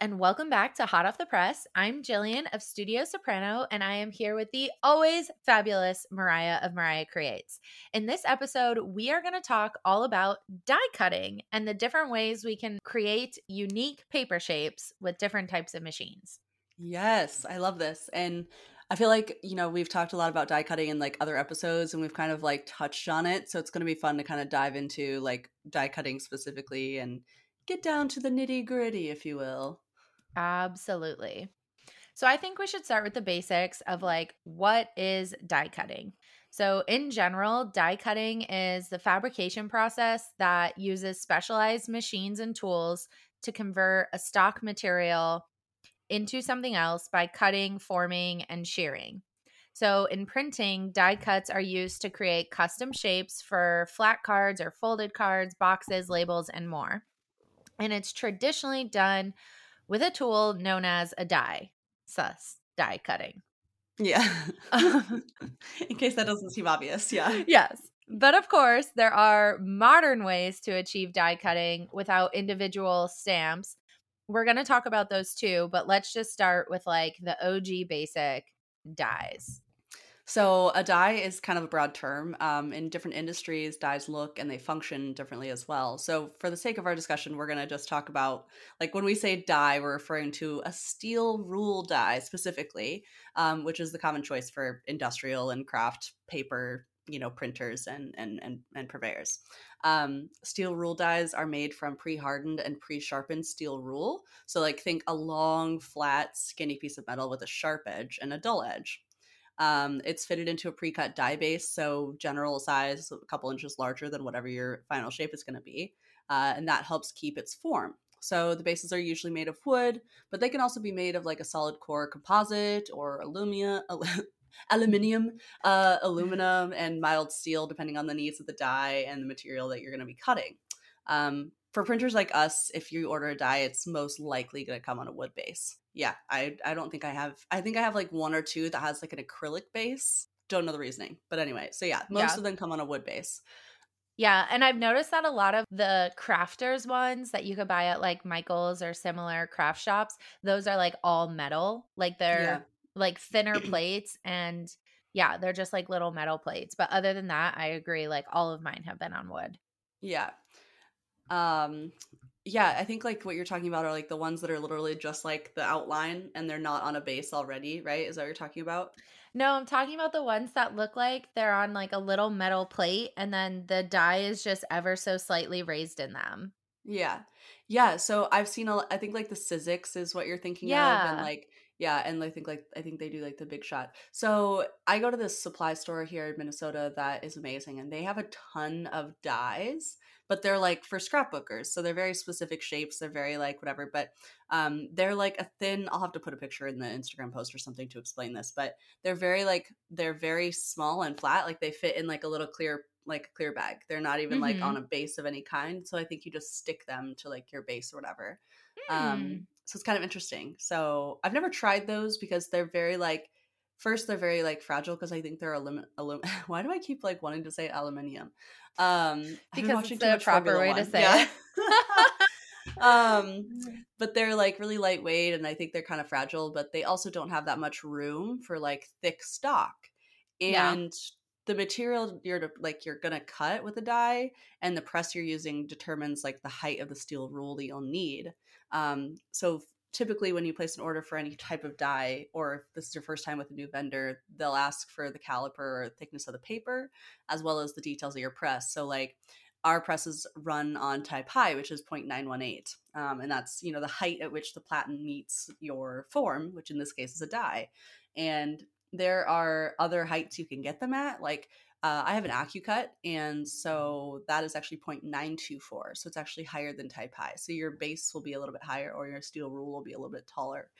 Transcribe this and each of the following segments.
And welcome back to Hot Off the Press. I'm Jillian of Studio Soprano, and I am here with the always fabulous Mariah of Mariah Creates. In this episode, we are going to talk all about die cutting and the different ways we can create unique paper shapes with different types of machines. Yes, I love this. And I feel like, you know, we've talked a lot about die cutting in like other episodes and we've kind of like touched on it. So it's going to be fun to kind of dive into like die cutting specifically and get down to the nitty gritty, if you will. Absolutely. So I think we should start with the basics of like what is die cutting. So, in general, die cutting is the fabrication process that uses specialized machines and tools to convert a stock material into something else by cutting, forming, and shearing. So, in printing, die cuts are used to create custom shapes for flat cards or folded cards, boxes, labels, and more and it's traditionally done with a tool known as a die, sus, die cutting. Yeah. Uh, In case that doesn't seem obvious. Yeah. Yes. But of course, there are modern ways to achieve die cutting without individual stamps. We're going to talk about those too, but let's just start with like the OG basic dies. So a die is kind of a broad term. Um, in different industries, dies look and they function differently as well. So for the sake of our discussion, we're going to just talk about like when we say die, we're referring to a steel rule die specifically, um, which is the common choice for industrial and craft paper, you know, printers and and and, and purveyors. Um, steel rule dies are made from pre-hardened and pre-sharpened steel rule. So like think a long, flat, skinny piece of metal with a sharp edge and a dull edge. Um, it's fitted into a pre-cut die base, so general size, a couple inches larger than whatever your final shape is going to be, uh, and that helps keep its form. So the bases are usually made of wood, but they can also be made of like a solid core composite or alumina, aluminium, uh, aluminum, and mild steel, depending on the needs of the die and the material that you're going to be cutting. Um, for printers like us, if you order a die, it's most likely going to come on a wood base. Yeah, I I don't think I have. I think I have like one or two that has like an acrylic base. Don't know the reasoning, but anyway. So yeah, most yeah. of them come on a wood base. Yeah, and I've noticed that a lot of the crafters ones that you could buy at like Michael's or similar craft shops, those are like all metal. Like they're yeah. like thinner plates and yeah, they're just like little metal plates. But other than that, I agree like all of mine have been on wood. Yeah um yeah i think like what you're talking about are like the ones that are literally just like the outline and they're not on a base already right? Is that what you're talking about? No i'm talking about the ones that look like they're on like a little metal plate and then the die is just ever so slightly raised in them. Yeah. Yeah so i've seen a i think like the Sizzix is what you're thinking yeah. of and like yeah, and I think like I think they do like the big shot. So I go to this supply store here in Minnesota that is amazing, and they have a ton of dies, but they're like for scrapbookers, so they're very specific shapes. They're very like whatever, but um, they're like a thin. I'll have to put a picture in the Instagram post or something to explain this, but they're very like they're very small and flat. Like they fit in like a little clear like a clear bag. They're not even mm-hmm. like on mm-hmm. a base of any kind. So I think you just stick them to like your base or whatever. Mm. Um, so it's kind of interesting. So I've never tried those because they're very like first they're very like fragile because I think they're aluminum. Alum- Why do I keep like wanting to say aluminium? Um, because it's the proper way One. to say yeah. it. um, but they're like really lightweight and I think they're kind of fragile. But they also don't have that much room for like thick stock, and yeah. the material you're like you're gonna cut with a die and the press you're using determines like the height of the steel rule that you'll need. Um, so typically when you place an order for any type of die or if this is your first time with a new vendor they'll ask for the caliper or thickness of the paper as well as the details of your press so like our presses run on type high which is 0.918 um, and that's you know the height at which the platen meets your form which in this case is a die and there are other heights you can get them at. Like uh, I have an AccuCut, and so that is actually 0.924. So it's actually higher than Type High. So your base will be a little bit higher, or your steel rule will be a little bit taller.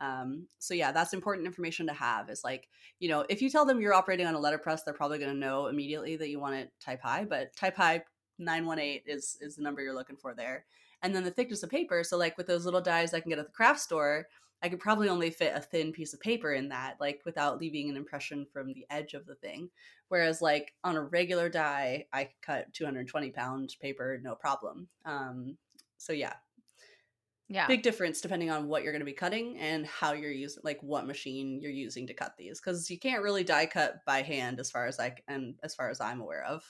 Um, so yeah, that's important information to have. Is like, you know, if you tell them you're operating on a letterpress, they're probably going to know immediately that you want it Type High. But Type High 918 is is the number you're looking for there. And then the thickness of paper. So like with those little dies I can get at the craft store, I could probably only fit a thin piece of paper in that, like without leaving an impression from the edge of the thing. Whereas, like on a regular die, I could cut 220 pound paper, no problem. Um, so yeah, Yeah. big difference depending on what you're going to be cutting and how you're using, like what machine you're using to cut these, because you can't really die cut by hand, as far as I and as far as I'm aware of.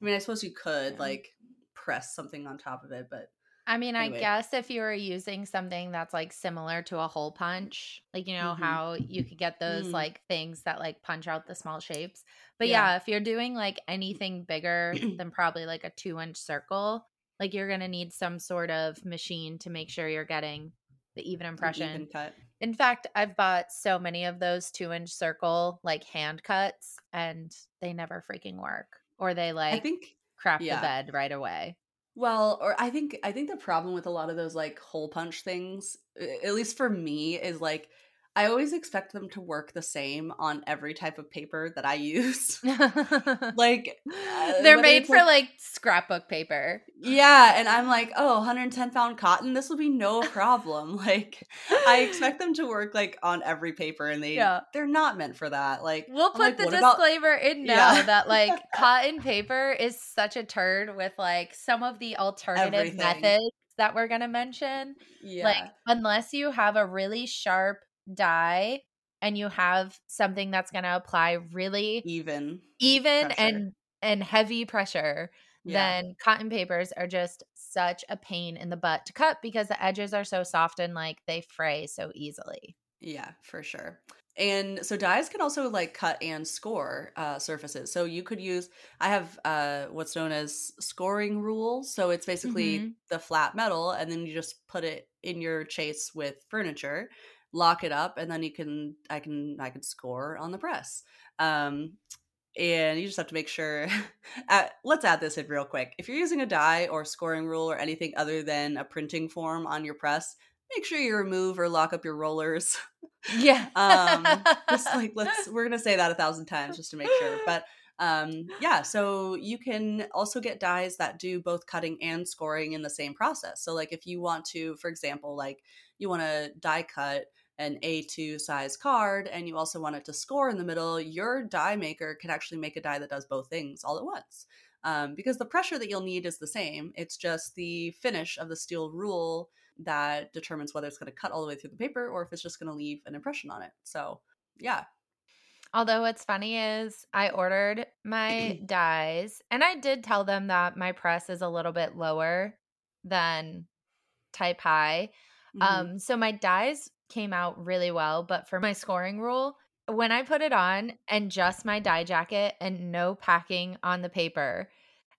I mean, I suppose you could Yeah. like press something on top of it, but I mean, Anyway. I guess if you were using something that's like similar to a hole punch, like you know Mhm. how you could get those Mm. like things that like punch out the small shapes. But Yeah. yeah, if you're doing like anything bigger than probably like a two inch circle, like you're gonna need some sort of machine to make sure you're getting the even impression. even cut. In fact, I've bought so many of those two inch circle like hand cuts and they never freaking work. Or they like I think crap yeah. the bed right away. Well, or I think I think the problem with a lot of those like hole punch things, at least for me, is like I always expect them to work the same on every type of paper that I use. like uh, They're made for like- like scrapbook paper. yeah, and I'm like, oh, 110 pound cotton, this will be no problem. like I expect them to work like on every paper, and they Yeah. they're not meant for that. Like We'll put like, the what about- disclaimer in now Yeah. that like cotton paper is such a turd with like some of the alternative Everything. methods that we're going to mention. yeah, Like unless you have a really sharp die and you have something that's going to apply really even even pressure. and and heavy pressure, yeah. then cotton papers are just such a pain in the butt to cut because the edges are so soft and like they fray so easily. Yeah, for sure. And so dies can also like cut and score uh, surfaces. So you could use, I have uh, what's known as scoring rules So it's basically Mhm. the flat metal, and then you just put it in your chase with furniture, lock it up, and then you can, I can, I can score on the press. Um, and you just have to make sure. uh, let's add this in real quick. If you're using a die or scoring rule or anything other than a printing form on your press, make sure you remove or lock up your rollers. Yeah. um just like let's we're gonna say that a thousand times just to make sure but um yeah so you can also get dies that do both cutting and scoring in the same process so like if you want to for example like you want to die cut an a2 size card and you also want it to score in the middle your die maker can actually make a die that does both things all at once um, because the pressure that you'll need is the same it's just the finish of the steel rule that determines whether it's going to cut all the way through the paper or if it's just going to leave an impression on it. So, yeah. Although what's funny is I ordered my dies and I did tell them that my press is a little bit lower than type high. Mhm. Um so my dies came out really well, but for my scoring rule, when I put it on and just my die jacket and no packing on the paper,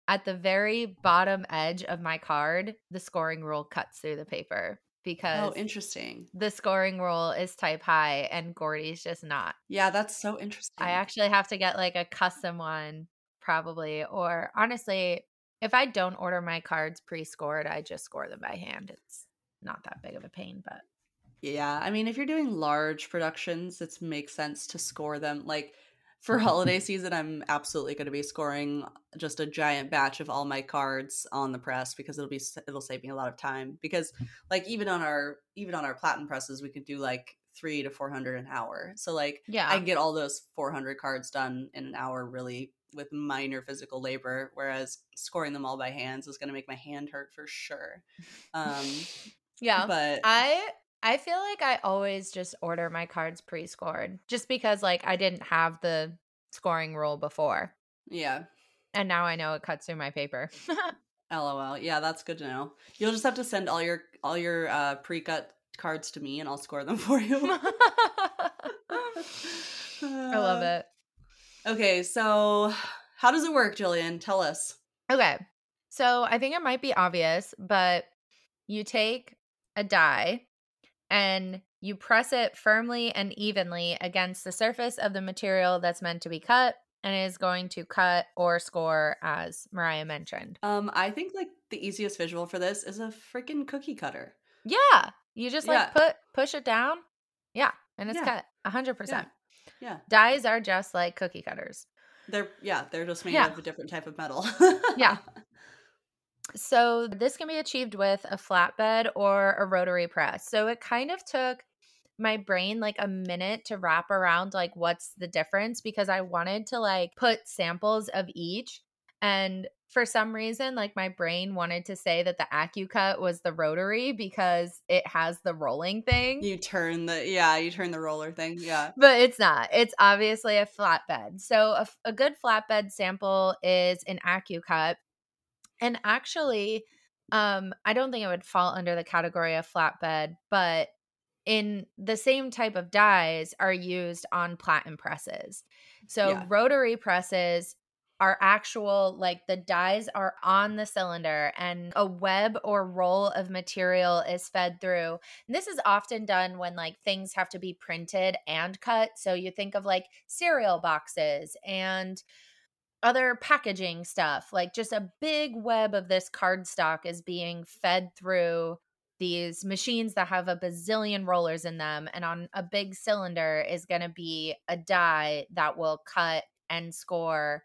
at the very bottom edge of my card, the scoring rule cuts through the paper oh, because oh, interesting. the scoring rule is type high and Gordy's just not. Yeah, that's so interesting. I actually have to get like a custom one, probably. Or honestly, if I don't order my cards pre scored, I just score them by hand. It's not that big of a pain, but yeah, I mean, if you're doing large productions, it makes sense to score them. Like for holiday season, I'm absolutely going to be scoring just a giant batch of all my cards on the press because it'll be it'll save me a lot of time. Because like even on our even on our platinum presses, we could do like three to four hundred an hour. So like yeah. I can get all those 400 cards done in an hour really with minor physical labor, whereas scoring them all by hands is going to make my hand hurt for sure. Um, yeah. but I I feel like I always just order my cards pre scored just because like I didn't have the scoring rule before. yeah, And now I know it cuts through my paper. lol. Yeah, that's good to know. You'll just have to send all your all your uh, pre-cut cards to me, and I'll score them for you. I love it. Okay, so how does it work, Jillian? Tell us. Okay. So I think it might be obvious, but you take a die and you press it firmly and evenly against the surface of the material that's meant to be cut and is going to cut or score as Mariah mentioned. Um, I think like the easiest visual for this is a freaking cookie cutter. Yeah. You just like Yeah. put push it down. Yeah. And it's Yeah. cut a hundred percent. Yeah. Dies are just like cookie cutters. They're yeah, they're just made Yeah. of a different type of metal. Yeah. So this can be achieved with a flatbed or a rotary press. So it kind of took my brain like a minute to wrap around like what's the difference because I wanted to like put samples of each and for some reason like my brain wanted to say that the AccuCut was the rotary because it has the rolling thing. You turn the yeah, you turn the roller thing. Yeah. But it's not. It's obviously a flatbed. So a good flatbed sample is an AccuCut. And actually, um, I don't think it would fall under the category of flatbed, but in the same type of dies are used on platen presses. So Yeah. rotary presses are actual like the dies are on the cylinder and a web or roll of material is fed through and this is often done when like things have to be printed and cut so you think of like cereal boxes and other packaging stuff like just a big web of this cardstock is being fed through these machines that have a bazillion rollers in them and on a big cylinder is going to be a die that will cut and score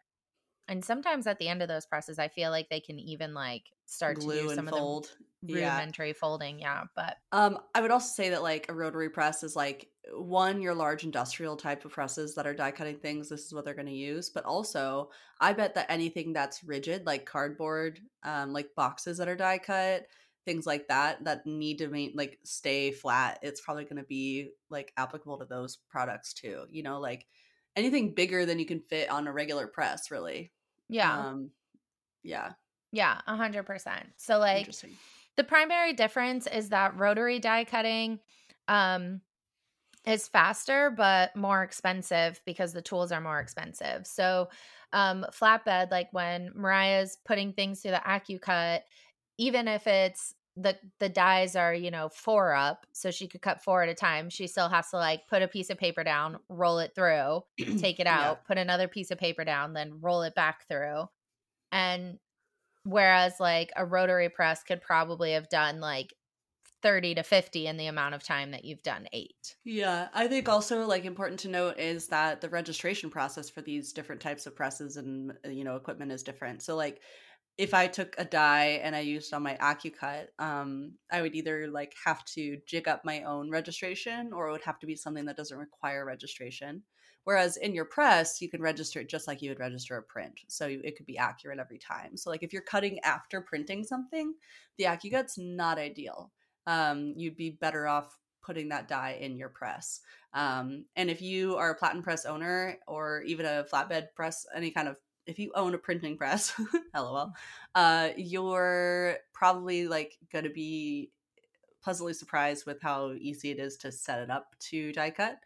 and sometimes at the end of those presses i feel like they can even like start to do some fold. of the Yeah. rudimentary folding yeah but Um, I would also say that like a rotary press is like one your large industrial type of presses that are die cutting things. This is what they're going to use, but also I bet that anything that's rigid, like cardboard, um, like boxes that are die cut, things like that that need to make like stay flat. It's probably going to be like applicable to those products too. You know, like anything bigger than you can fit on a regular press, really. yeah Um, yeah. yeah a hundred percent so like. The primary difference is that rotary die cutting um, is faster but more expensive because the tools are more expensive. So, um, flatbed, like when Mariah's putting things through the AccuCut, even if it's the the dies are you know four up, so she could cut four at a time. She still has to like put a piece of paper down, roll it through, take it Yeah. out, put another piece of paper down, then roll it back through. And whereas like a rotary press could probably have done like 30 to 50 in the amount of time that you've done 8. Yeah, I think also like important to note is that the registration process for these different types of presses and uh, you know equipment is different. So like if I took a die and I used on my AccuCut, um, I would either like have to jig up my own registration or it would have to be something that doesn't require registration. Whereas in your press, you can register it just like you would register a print. So it could be accurate every time. So like if you're cutting after printing something, the AccuCut's not ideal. Um, you'd be better off putting that die in your press. Um, and if you are a platen press owner or even a flatbed press, any kind of if you own a printing press, lol, uh, you're probably like going to be pleasantly surprised with how easy it is to set it up to die cut.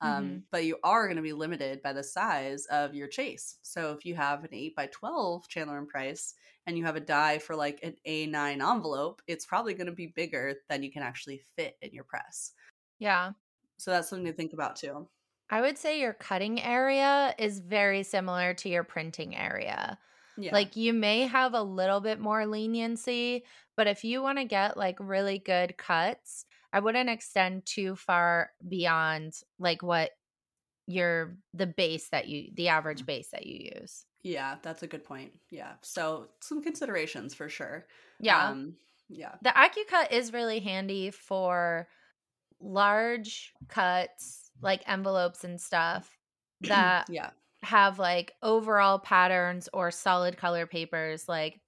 Um, Mhm. But you are going to be limited by the size of your chase. So if you have an 8 by 12 Chandler and Price and you have a die for like an A9 envelope, it's probably going to be bigger than you can actually fit in your press. Yeah. So that's something to think about too. I would say your cutting area is very similar to your printing area. Yeah. Like you may have a little bit more leniency, but if you want to get like really good cuts, I wouldn't extend too far beyond like what your the base that you the average base that you use. yeah, that's a good point. Yeah. So some considerations for sure. Yeah. Um, yeah. The AccuCut is really handy for large cuts, like envelopes and stuff that yeah. have like overall patterns or solid color papers. Like,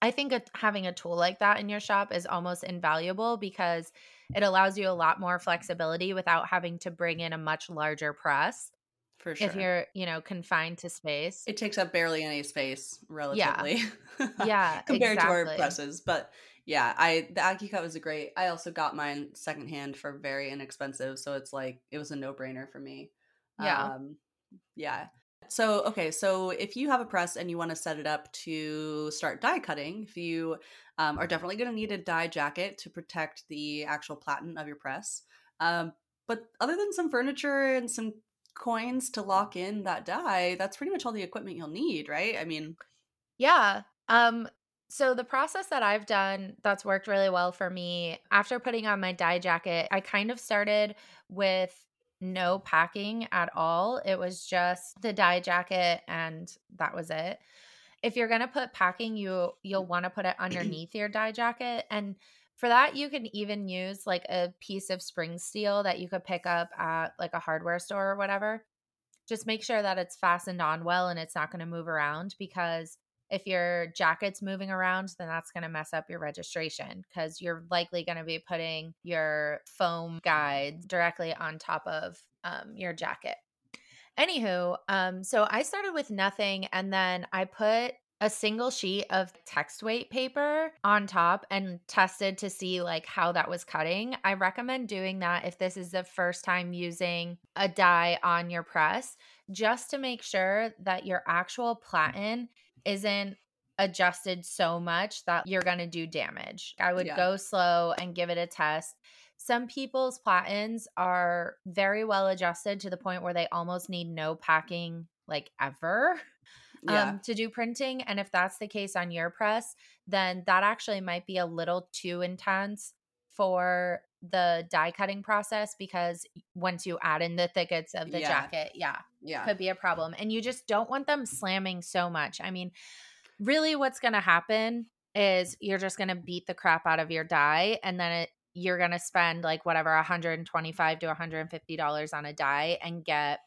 I think having a tool like that in your shop is almost invaluable because it allows you a lot more flexibility without having to bring in a much larger press For sure. if you're, you know, confined to space. it takes up barely any space relatively. Yeah, compared to our presses. But yeah, I the AccuCut was a great. I also got mine secondhand for very inexpensive, so it's like it was a no brainer for me. Yeah. Um, yeah. So, okay, so if you have a press and you want to set it up to start die cutting, if you um, are definitely going to need a die jacket to protect the actual platen of your press. Um, but other than some furniture and some coins to lock in that die, that's pretty much all the equipment you'll need, right? I mean, yeah. Um so the process that I've done that's worked really well for me after putting on my die jacket, I kind of started with no packing at all. It was just the die jacket and that was it. If you're going to put packing, you you'll mm. want to put it underneath your die jacket and for that you can even use like a piece of spring steel that you could pick up at like a hardware store or whatever. Just make sure that it's fastened on well and it's not going to move around because if your jacket's moving around, then that's going to mess up your registration because you're likely going to be putting your foam guides directly on top of um, your jacket. Anywho, um, so I started with nothing and then I put a single sheet of text weight paper on top and tested to see like how that was cutting. I recommend doing that if this is the first time using a die on your press just to make sure that your actual platen isn't adjusted so much that you're going to do damage. I would yeah. go slow and give it a test. Some people's platens are very well adjusted to the point where they almost need no packing like ever. Yeah. Um, to do printing. And if that's the case on your press, then that actually might be a little too intense for the die cutting process because once you add in the thickets of the yeah. jacket, yeah, yeah, could be a problem. And you just don't want them slamming so much. I mean, really, what's going to happen is you're just going to beat the crap out of your die, and then it you're going to spend like whatever 125 to 150 dollars on a die and get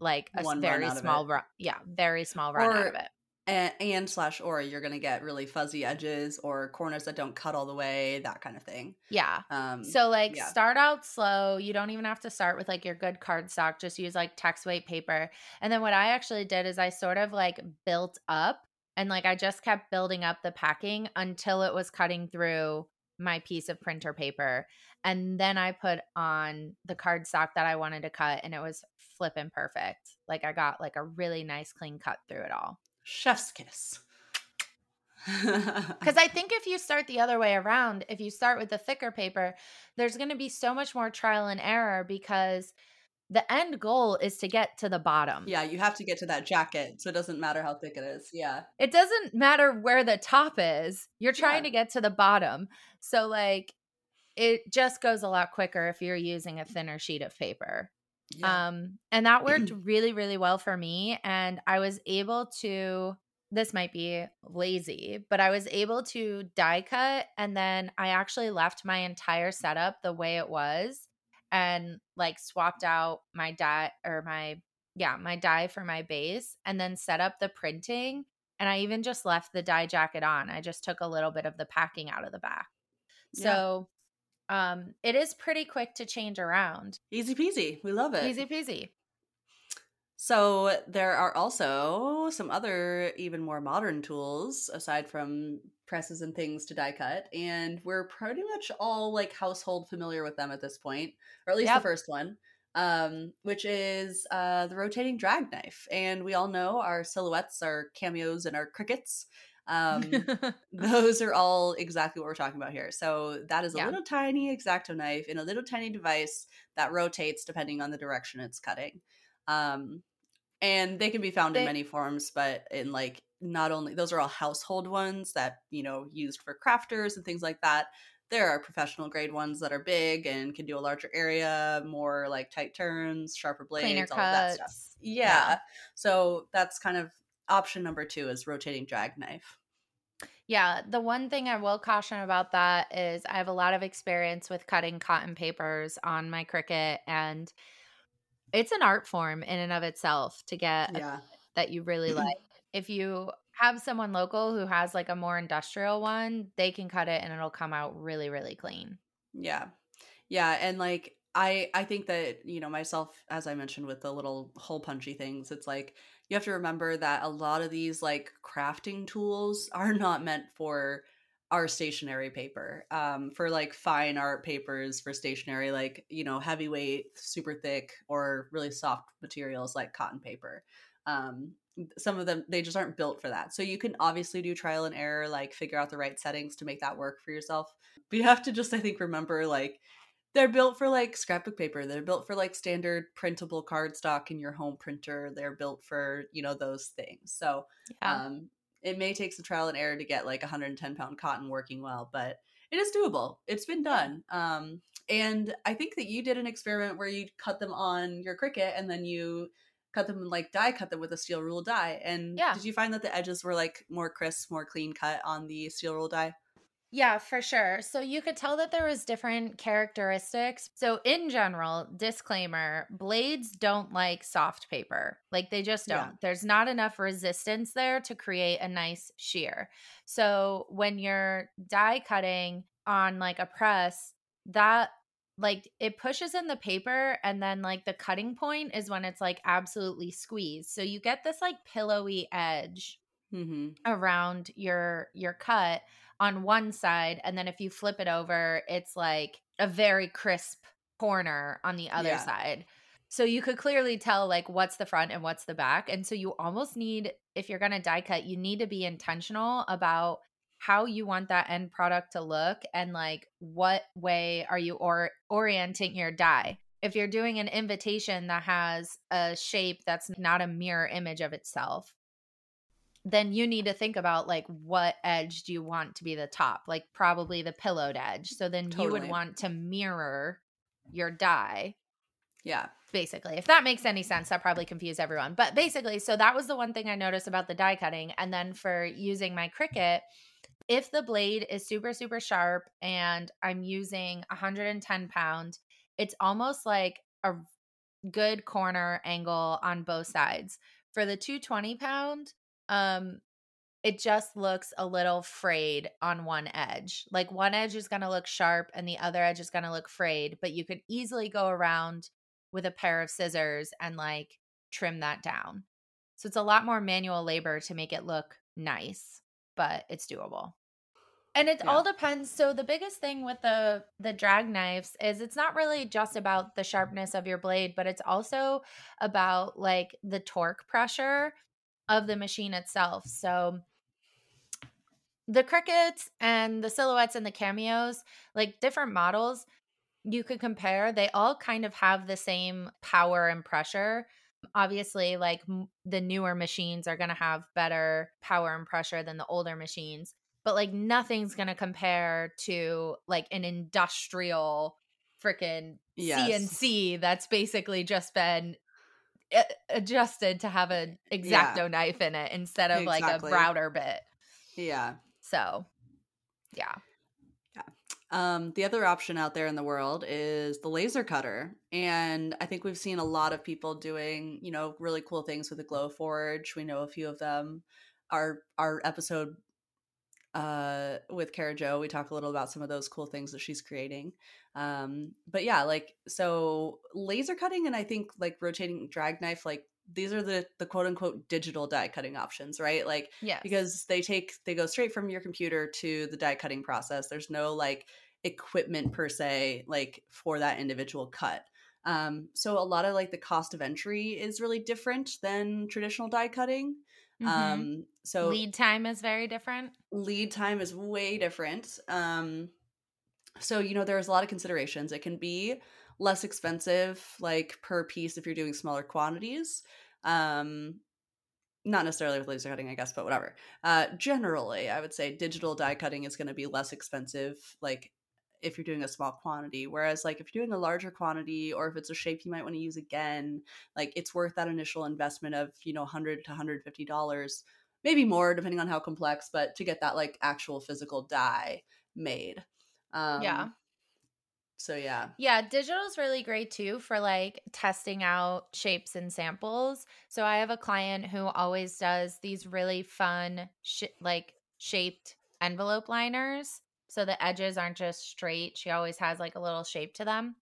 like a One very small run, yeah, very small run or, out of it and, and slash or you're gonna get really fuzzy edges or corners that don't cut all the way that kind of thing. Yeah. Um so like yeah. start out slow. You don't even have to start with like your good cardstock. Just use like text weight paper. And then what i actually did is i sort of like built up and like i just kept building up the packing until it was cutting through my piece of printer paper. And then i put on the cardstock that i wanted to cut and it was flipping perfect. Like i got like a really nice clean cut through it all chef's kiss. Because I think if you start the other way around, if you start with the thicker paper, there's going to be so much more trial and error because the end goal is to get to the bottom. Yeah, you have to get to that jacket. So it doesn't matter how thick it is. Yeah. It doesn't matter where the top is. You're trying yeah. to get to the bottom. So, like, it just goes a lot quicker if you're using a thinner sheet of paper. Yeah. Um, and that worked really, really well for me. And I was able to, this might be lazy, but I was able to die cut. And then I actually left my entire setup the way it was and like swapped out my die or my, yeah, my die for my base and then set up the printing. And I even just left the die jacket on. I just took a little bit of the packing out of the back. So um, it is pretty quick to change around. Easy peasy. We love it. Easy peasy. So there are also some other even more modern tools aside from presses and things to die cut and we're pretty much all like household familiar with them at this point or at least yep. the first one um, which is uh, the rotating drag knife and we all know our silhouettes our cameos and our Cricuts um, those are all exactly what we're talking about here. So that is a yeah. little tiny exacto knife in a little tiny device that rotates depending on the direction it's cutting. Um, and they can be found they, in many forms, but in like not only those are all household ones that you know used for crafters and things like that. There are professional grade ones that are big and can do a larger area, more like tight turns, sharper blades, Cleaner all that stuff. Yeah. yeah. So that's kind of option number two is rotating drag knife. Yeah, the one thing I will caution about that is I have a lot of experience with cutting cotton papers on my Cricut, and it's an art form in and of itself to get yeah. that you really like. if you have someone local who has like a more industrial one, they can cut it and it'll come out really, really clean. Yeah. Yeah. And like, I I think that you know myself as I mentioned with the little hole punchy things it's like you have to remember that a lot of these like crafting tools are not meant for our stationery paper um, for like fine art papers for stationery like you know heavyweight super thick or really soft materials like cotton paper Um, some of them they just aren't built for that. So you can obviously do trial and error, like figure out the right settings to make that work for yourself. But you have to just, I think, remember like they're built for like scrapbook paper. They're built for like standard printable cardstock in your home printer. They're built for you know those things. So yeah. um, it may take some trial and error to get like 110 pound cotton working well, but it is doable. It's been done. Um, and I think that you did an experiment where you cut them on your Cricut and then you cut them like die cut them with a steel rule die. And yeah. did you find that the edges were like more crisp, more clean cut on the steel rule die? Yeah, for sure. So you could tell that there was different characteristics. So in general, disclaimer, blades don't like soft paper. Like they just don't. Yeah. There's not enough resistance there to create a nice shear. So when you're die cutting on like a press, that like it pushes in the paper and then like the cutting point is when it's like absolutely squeezed. So you get this like pillowy edge mm-hmm. around your your cut on one side and then if you flip it over it's like a very crisp corner on the other yeah. side so you could clearly tell like what's the front and what's the back and so you almost need if you're going to die cut you need to be intentional about how you want that end product to look and like what way are you or orienting your die if you're doing an invitation that has a shape that's not a mirror image of itself then you need to think about like what edge do you want to be the top? Like probably the pillowed edge. So then totally. you would want to mirror your die yeah. basically. If that makes any sense that probably confused everyone. But basically so that was the one thing i noticed about the die cutting. And then for using my Cricut if the blade is super super sharp and i'm using 110 pound it's almost like a good corner angle on both sides. For the 220 pound um it just looks a little frayed on one edge. Like one edge is going to look sharp and the other edge is going to look frayed, but you could easily go around with a pair of scissors and like trim that down. So it's a lot more manual labor to make it look nice, but it's doable. And it yeah. all depends. So the biggest thing with the the drag knives is it's not really just about the sharpness of your blade, but it's also about like the torque pressure of the machine itself. So the Cricuts and the silhouettes and the cameos, like different models, you could compare. They all kind of have the same power and pressure. Obviously, like m- the newer machines are going to have better power and pressure than the older machines, but like nothing's going to compare to like an industrial freaking yes. CNC that's basically just been adjusted to have an exacto yeah. knife in it instead of exactly. like a router bit. Yeah. So, yeah. Yeah. Um, the other option out there in the world is the laser cutter. And I think we've seen a lot of people doing, you know, really cool things with the Glowforge. We know a few of them. Our our episode uh with Kara Jo, we talk a little about some of those cool things that she's creating. Um but yeah, like so laser cutting and I think like rotating drag knife like these are the the quote unquote digital die cutting options, right? Like yeah, because they take they go straight from your computer to the die cutting process. There's no like equipment per se like for that individual cut. Um, so a lot of like the cost of entry is really different than traditional die cutting. Mm-hmm. Um, so lead time is very different. Lead time is way different. Um, so you know there's a lot of considerations. It can be less expensive, like per piece, if you're doing smaller quantities. Um, not necessarily with laser cutting, I guess, but whatever. Uh, generally, I would say digital die cutting is going to be less expensive, like if you're doing a small quantity. Whereas, like, if you're doing a larger quantity or if it's a shape you might want to use again, like, it's worth that initial investment of, you know, 100 to $150, maybe more, depending on how complex, but to get that, like, actual physical die made. Um, yeah. So yeah. Yeah, digital is really great too for like testing out shapes and samples. So I have a client who always does these really fun sh- like shaped envelope liners so the edges aren't just straight. She always has like a little shape to them.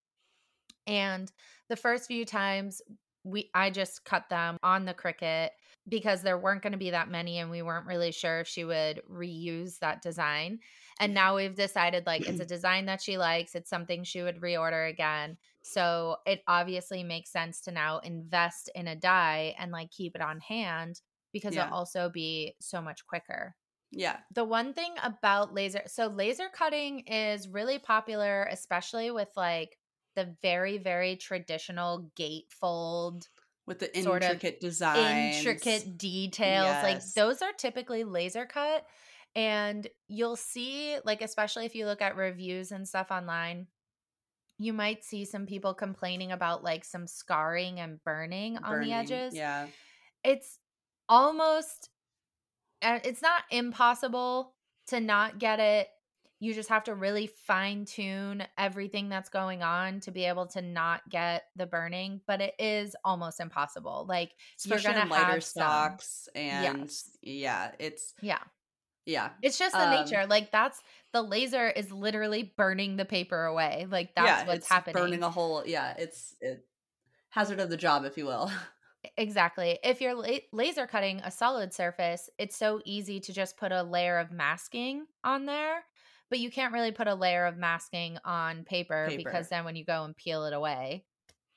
And the first few times we I just cut them on the Cricut. Because there weren't going to be that many and we weren't really sure if she would reuse that design. And mm-hmm. now we've decided like it's a design that she likes, it's something she would reorder again. So it obviously makes sense to now invest in a die and like keep it on hand because Yeah. it'll also be so much quicker. Yeah. The one thing about laser, so laser cutting is really popular, especially with like the very, very traditional gatefold With the Sort of intricate designs. intricate details. Like those are typically laser cut. And you'll see, like, especially if you look at reviews and stuff online, you might see some people complaining about like some scarring and burning, on the edges. Yeah. It's almost, uh, it's not impossible to not get it. You just have to really fine tune everything that's going on to be able to not get the burning, but it is almost impossible. Like Especially you're in gonna lighter have some. stocks and Yes. yeah, it's Yeah. yeah. It's just the Um, nature. Like that's the laser is literally burning the paper away. Like that's yeah, what's it's happening. burning a hole. Yeah, it's it hazard of the job, if you will. Exactly. If you're la- laser cutting a solid surface, it's so easy to just put a layer of masking on there, but you can't really put a layer of masking on paper, Paper. because then when you go and peel it away,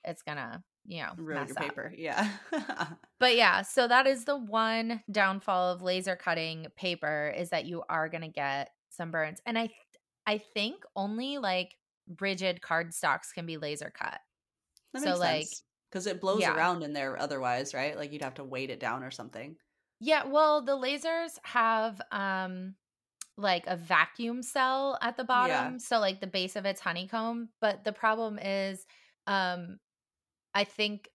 it's gonna, you know, Ruin mess your up. paper. Yeah. But yeah, so that is the one downfall of laser cutting paper is that you are to get some burns. And I th- I think only like rigid cardstocks can be laser cut. That So, makes like. Because it blows yeah. around in there otherwise, right? Like you'd have to weight it down or something. Yeah, well, the lasers have um like a vacuum cell at the bottom, so like the base of it's honeycomb, but the problem is um I think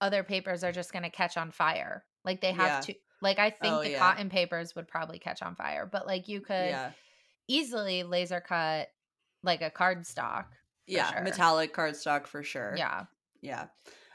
other papers are just going to catch on fire. Like they have Yeah. to like I think Oh, the yeah. cotton papers would probably catch on fire, but like you could yeah. easily laser cut like a cardstock. Yeah. sure. Metallic cardstock for sure. Yeah. Yeah.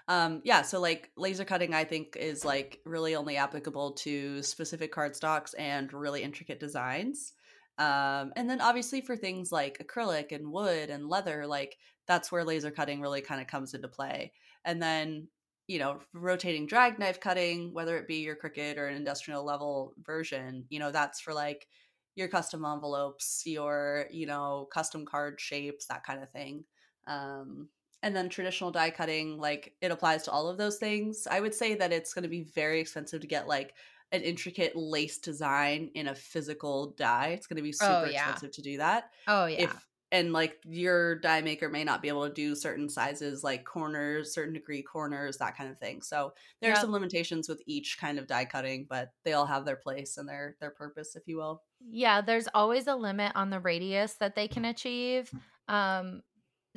Um, yeah, so like laser cutting, I think is like really only applicable to specific cardstocks and really intricate designs. Um, and then obviously for things like acrylic and wood and leather, like that's where laser cutting really kind of comes into play. And then, you know, rotating drag knife cutting, whether it be your Cricut or an industrial level version, you know, that's for like your custom envelopes, your, you know, custom card shapes, that kind of thing. Um, and then traditional die cutting, like it applies to all of those things. I would say that it's going to be very expensive to get like an intricate lace design in a physical die. It's going to be super Oh, yeah. expensive to do that. Oh yeah. If and like your die maker may not be able to do certain sizes like corners, certain degree corners, that kind of thing. So there are some limitations with each kind of die cutting, but they all have their place and their their purpose, if you will. Yeah, there's always a limit on the radius that they can achieve. Um,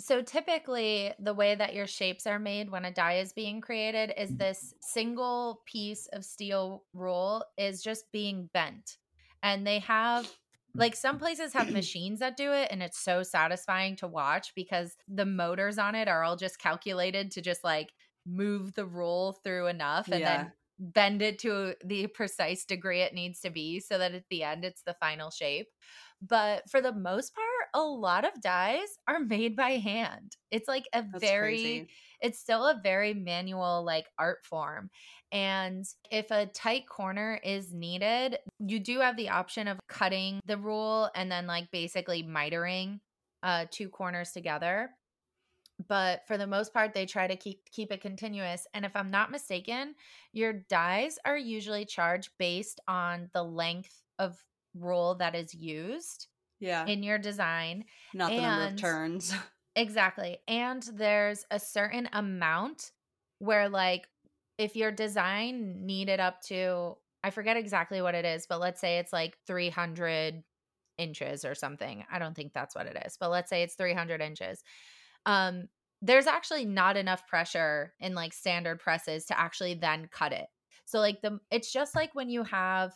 so typically, the way that your shapes are made when a die is being created is mm-hmm. this single piece of steel rule is just being bent. And they have, mm. like, some places have machines that do it, and it's so satisfying to watch because the motors on it are all just calculated to just like move the roll through enough and Yeah. then bend it to the precise degree it needs to be so that at the end it's the final shape. But for the most part, a lot of dies are made by hand. It's like a That's very crazy. it's still a very manual like art form. And if a tight corner is needed, you do have the option of cutting the rule and then like basically mitering uh two corners together but for the most part they try to keep keep it continuous and if i'm not mistaken your dies are usually charged based on the length of roll that is used Yeah. in your design not the number of turns. exactly and there's a certain amount where like if your design needed up to i forget exactly what it is but let's say it's like 300 inches or something i don't think that's what it is but let's say it's 300 inches um there's actually not enough pressure in like standard presses to actually then cut it so like the it's just like when you have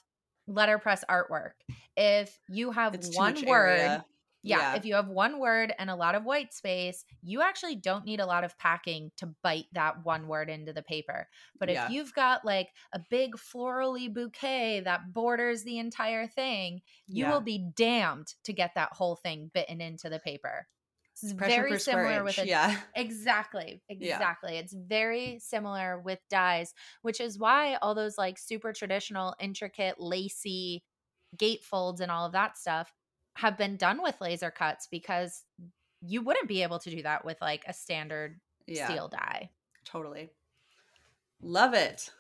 letterpress artwork if you have It's one word yeah, Yeah. if you have one word and a lot of white space, you actually don't need a lot of packing to bite that one word into the paper. But if Yeah. you've got like a big florally bouquet that borders the entire thing, you Yeah. will be damned to get that whole thing bitten into the paper. Pressure very similar with inch. a Yeah. Exactly. Yeah. Exactly. It's very similar with dies, which is why all those like super traditional, intricate, lacy gate folds and all of that stuff have been done with laser cuts because you wouldn't be able to do that with like a standard Yeah. steel die. Totally. Love it.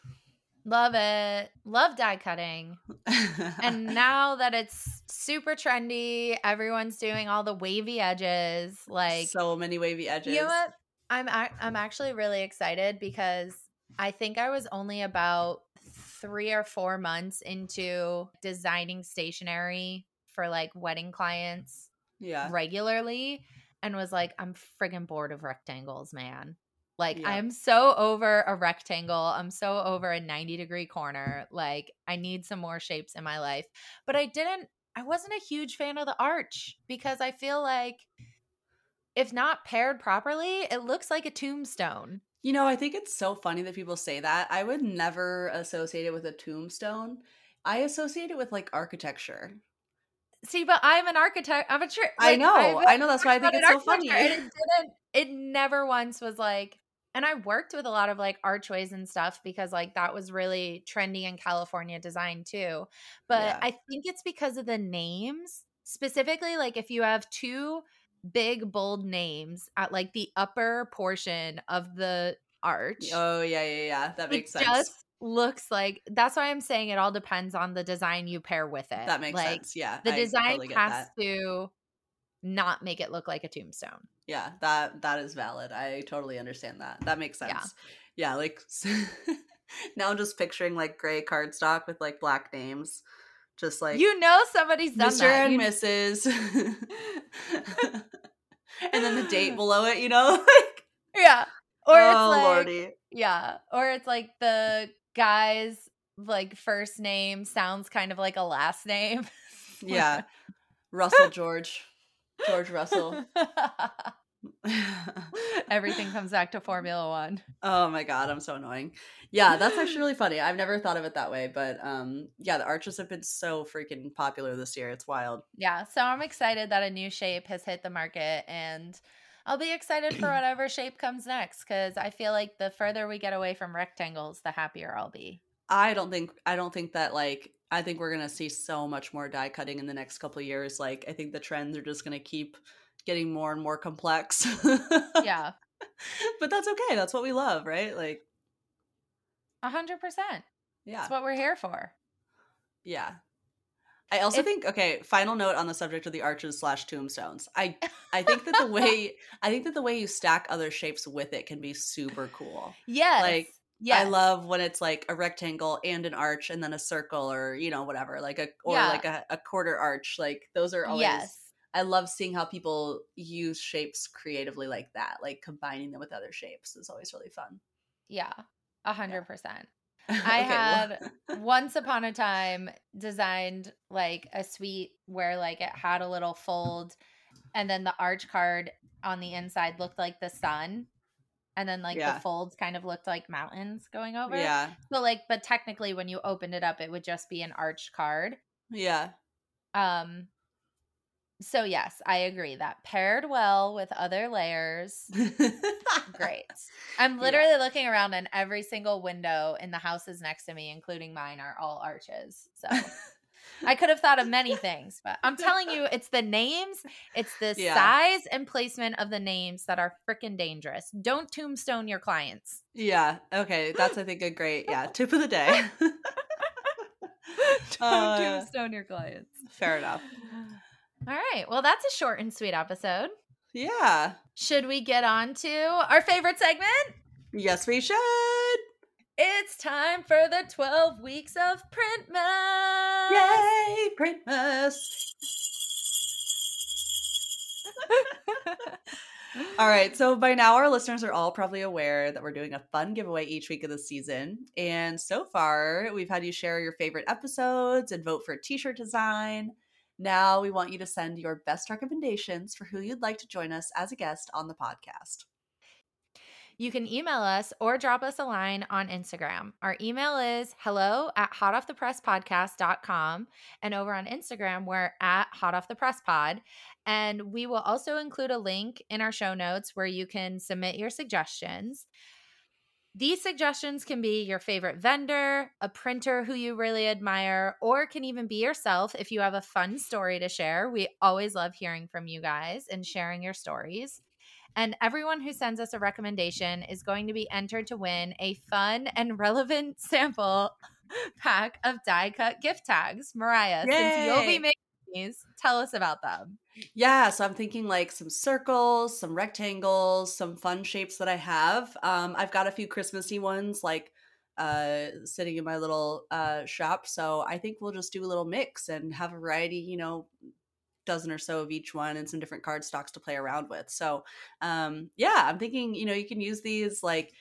Love it. Love die cutting. And now that it's super trendy, everyone's doing all the wavy edges. Like so many wavy edges. You know what? I'm I'm actually really excited because I think I was only about three or four months into designing stationery for like wedding clients Yeah. regularly, and was like, I'm friggin' bored of rectangles, man. Like Yeah. I'm so over a rectangle. I'm so over a 90 degree corner. Like I need some more shapes in my life. But I didn't I wasn't a huge fan of the arch because I feel like if not paired properly, it looks like a tombstone. You know, I think it's so funny that people say that. I would never associate it with a tombstone. I associate it with like architecture. See, but I'm an architect. I'm a tr- I like, know. I'm I know. That's why I think it's so funny. it didn't. It never once was like. And I worked with a lot of like archways and stuff because like that was really trendy in California design too. But Yeah. I think it's because of the names. Specifically, like if you have two big bold names at like the upper portion of the arch. Oh yeah, yeah, yeah. That makes it sense. just looks like that's why I'm saying it all depends on the design you pair with it. that makes like, sense. Yeah. The I design totally has to not make it look like a tombstone. Yeah, that that is valid. I totally understand that. That makes sense. Yeah. Yeah, like now I'm just picturing like gray cardstock with like black names. Just like you know somebody's done Mr. that. and Mrs. and then the date below it, you know? Like yeah. Or oh it's like lordy. yeah, or it's like the guy's like first name sounds kind of like a last name. Yeah. Russell George. George Russell. Everything comes back to Formula 1. Oh my god, I'm so annoying. Yeah, that's actually really funny. I've never thought of it that way, but um yeah, the arches have been so freaking popular this year. It's wild. Yeah, so I'm excited that a new shape has hit the market and I'll be excited for whatever shape comes next cuz I feel like the further we get away from rectangles, the happier I'll be. I don't think I don't think that like I think we're gonna see so much more die cutting in the next couple of years. Like I think the trends are just gonna keep getting more and more complex. Yeah, but that's okay. That's what we love, right? Like a 100%. yeah, That's what we're here for. yeah. I also If- think okay. Final note on the subject of the arches slash tombstones. I I think that the way I think that the way you stack other shapes with it can be super cool. Yes. Like, yes. I love when it's like a rectangle and an arch and then a circle or you know whatever like a or Yeah. like a, a quarter arch. Like those are always Yes. I love seeing how people use shapes creatively like that. Like combining them with other shapes is always really fun. Yeah. a 100%. I Okay, well- had once upon a time designed like a suite where like it had a little fold and then the arch card on the inside looked like the sun and then like Yeah. the folds kind of looked like mountains going over. Yeah, so like but technically when you opened it up it would just be an arched card. Yeah, um so yes i agree that paired well with other layers. Great. I'm Yeah. literally looking around and every single window in the houses next to me including mine are all arches so i could have thought of many things but i'm telling you it's the names it's the Yeah. size and placement of the names that are freaking dangerous don't tombstone your clients yeah. Okay, that's I think a great yeah tip of the day. don't Uh, tombstone your clients Fair enough. all right well that's a short and sweet episode Yeah. should we get on to our favorite segment Yes, we should. It's time for the 12 weeks of Printmas. Yay, Printmas. All right, so by now our listeners are all probably aware that we're doing a fun giveaway each week of the season. And so far, we've had you share your favorite episodes and vote for a t shirt design. Now we want you to send your best recommendations for who you'd like to join us as a guest on the podcast. You can email us or drop us a line on Instagram. Our email is hello at hotoffthepresspodcast.com. And over on Instagram, we're at hotoffthepresspod. And we will also include a link in our show notes where you can submit your suggestions. These suggestions can be your favorite vendor, a printer who you really admire, or can even be yourself if you have a fun story to share. We always love hearing from you guys and sharing your stories. And everyone who sends us a recommendation is going to be entered to win a fun and relevant sample pack of die cut gift tags. Mariah, Yay. since you'll be making these, tell us about them. Yeah, so I'm thinking like some circles, some rectangles, some fun shapes that I have. Um, I've got a few Christmassy ones like uh sitting in my little uh shop so i think we'll just do a little mix and have a variety you know dozen or so of each one and some different card stocks to play around with so um yeah i'm thinking you know you can use these like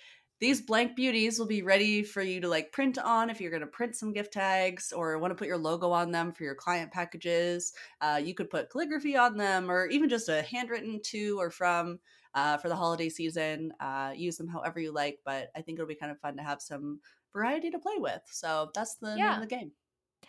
these blank beauties will be ready for you to like print on if you're going to print some gift tags or want to put your logo on them for your client packages. Uh, you could put calligraphy on them or even just a handwritten to or from uh, for the holiday season. Uh, use them however you like, but I think it'll be kind of fun to have some variety to play with. So that's the yeah. name of the game.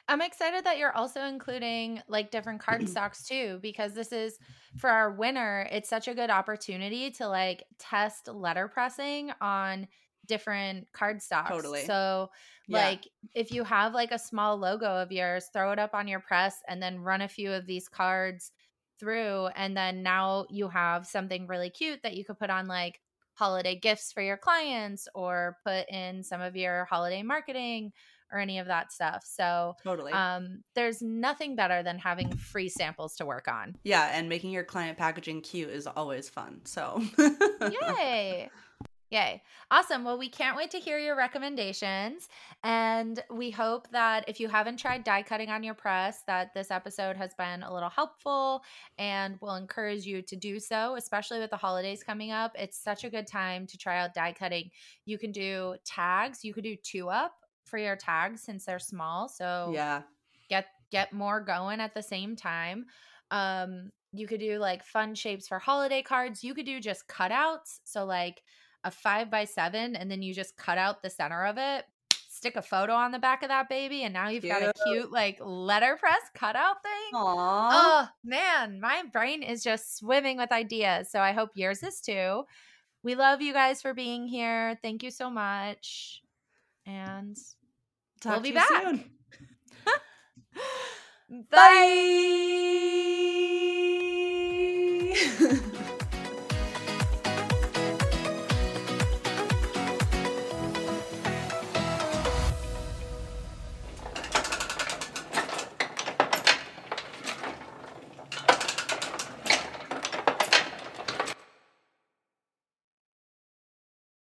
I'm excited that you're also including like different card stocks too, because this is for our winner. It's such a good opportunity to like test letterpressing on different card stocks. Totally. So, like, yeah. if you have like a small logo of yours, throw it up on your press and then run a few of these cards through. And then now you have something really cute that you could put on like holiday gifts for your clients or put in some of your holiday marketing or any of that stuff. So totally. Um, there's nothing better than having free samples to work on. Yeah, and making your client packaging cute is always fun. So Yay. Yay. Awesome. Well, we can't wait to hear your recommendations. And we hope that if you haven't tried die cutting on your press, that this episode has been a little helpful and will encourage you to do so, especially with the holidays coming up. It's such a good time to try out die cutting. You can do tags, you could do two up for your tags since they're small. So yeah. Get get more going at the same time. Um you could do like fun shapes for holiday cards. You could do just cutouts. So like a five by seven and then you just cut out the center of it stick a photo on the back of that baby and now you've cute. got a cute like letterpress cutout thing Aww. oh man my brain is just swimming with ideas so i hope yours is too we love you guys for being here thank you so much and Talk we'll be back. Bye, bye.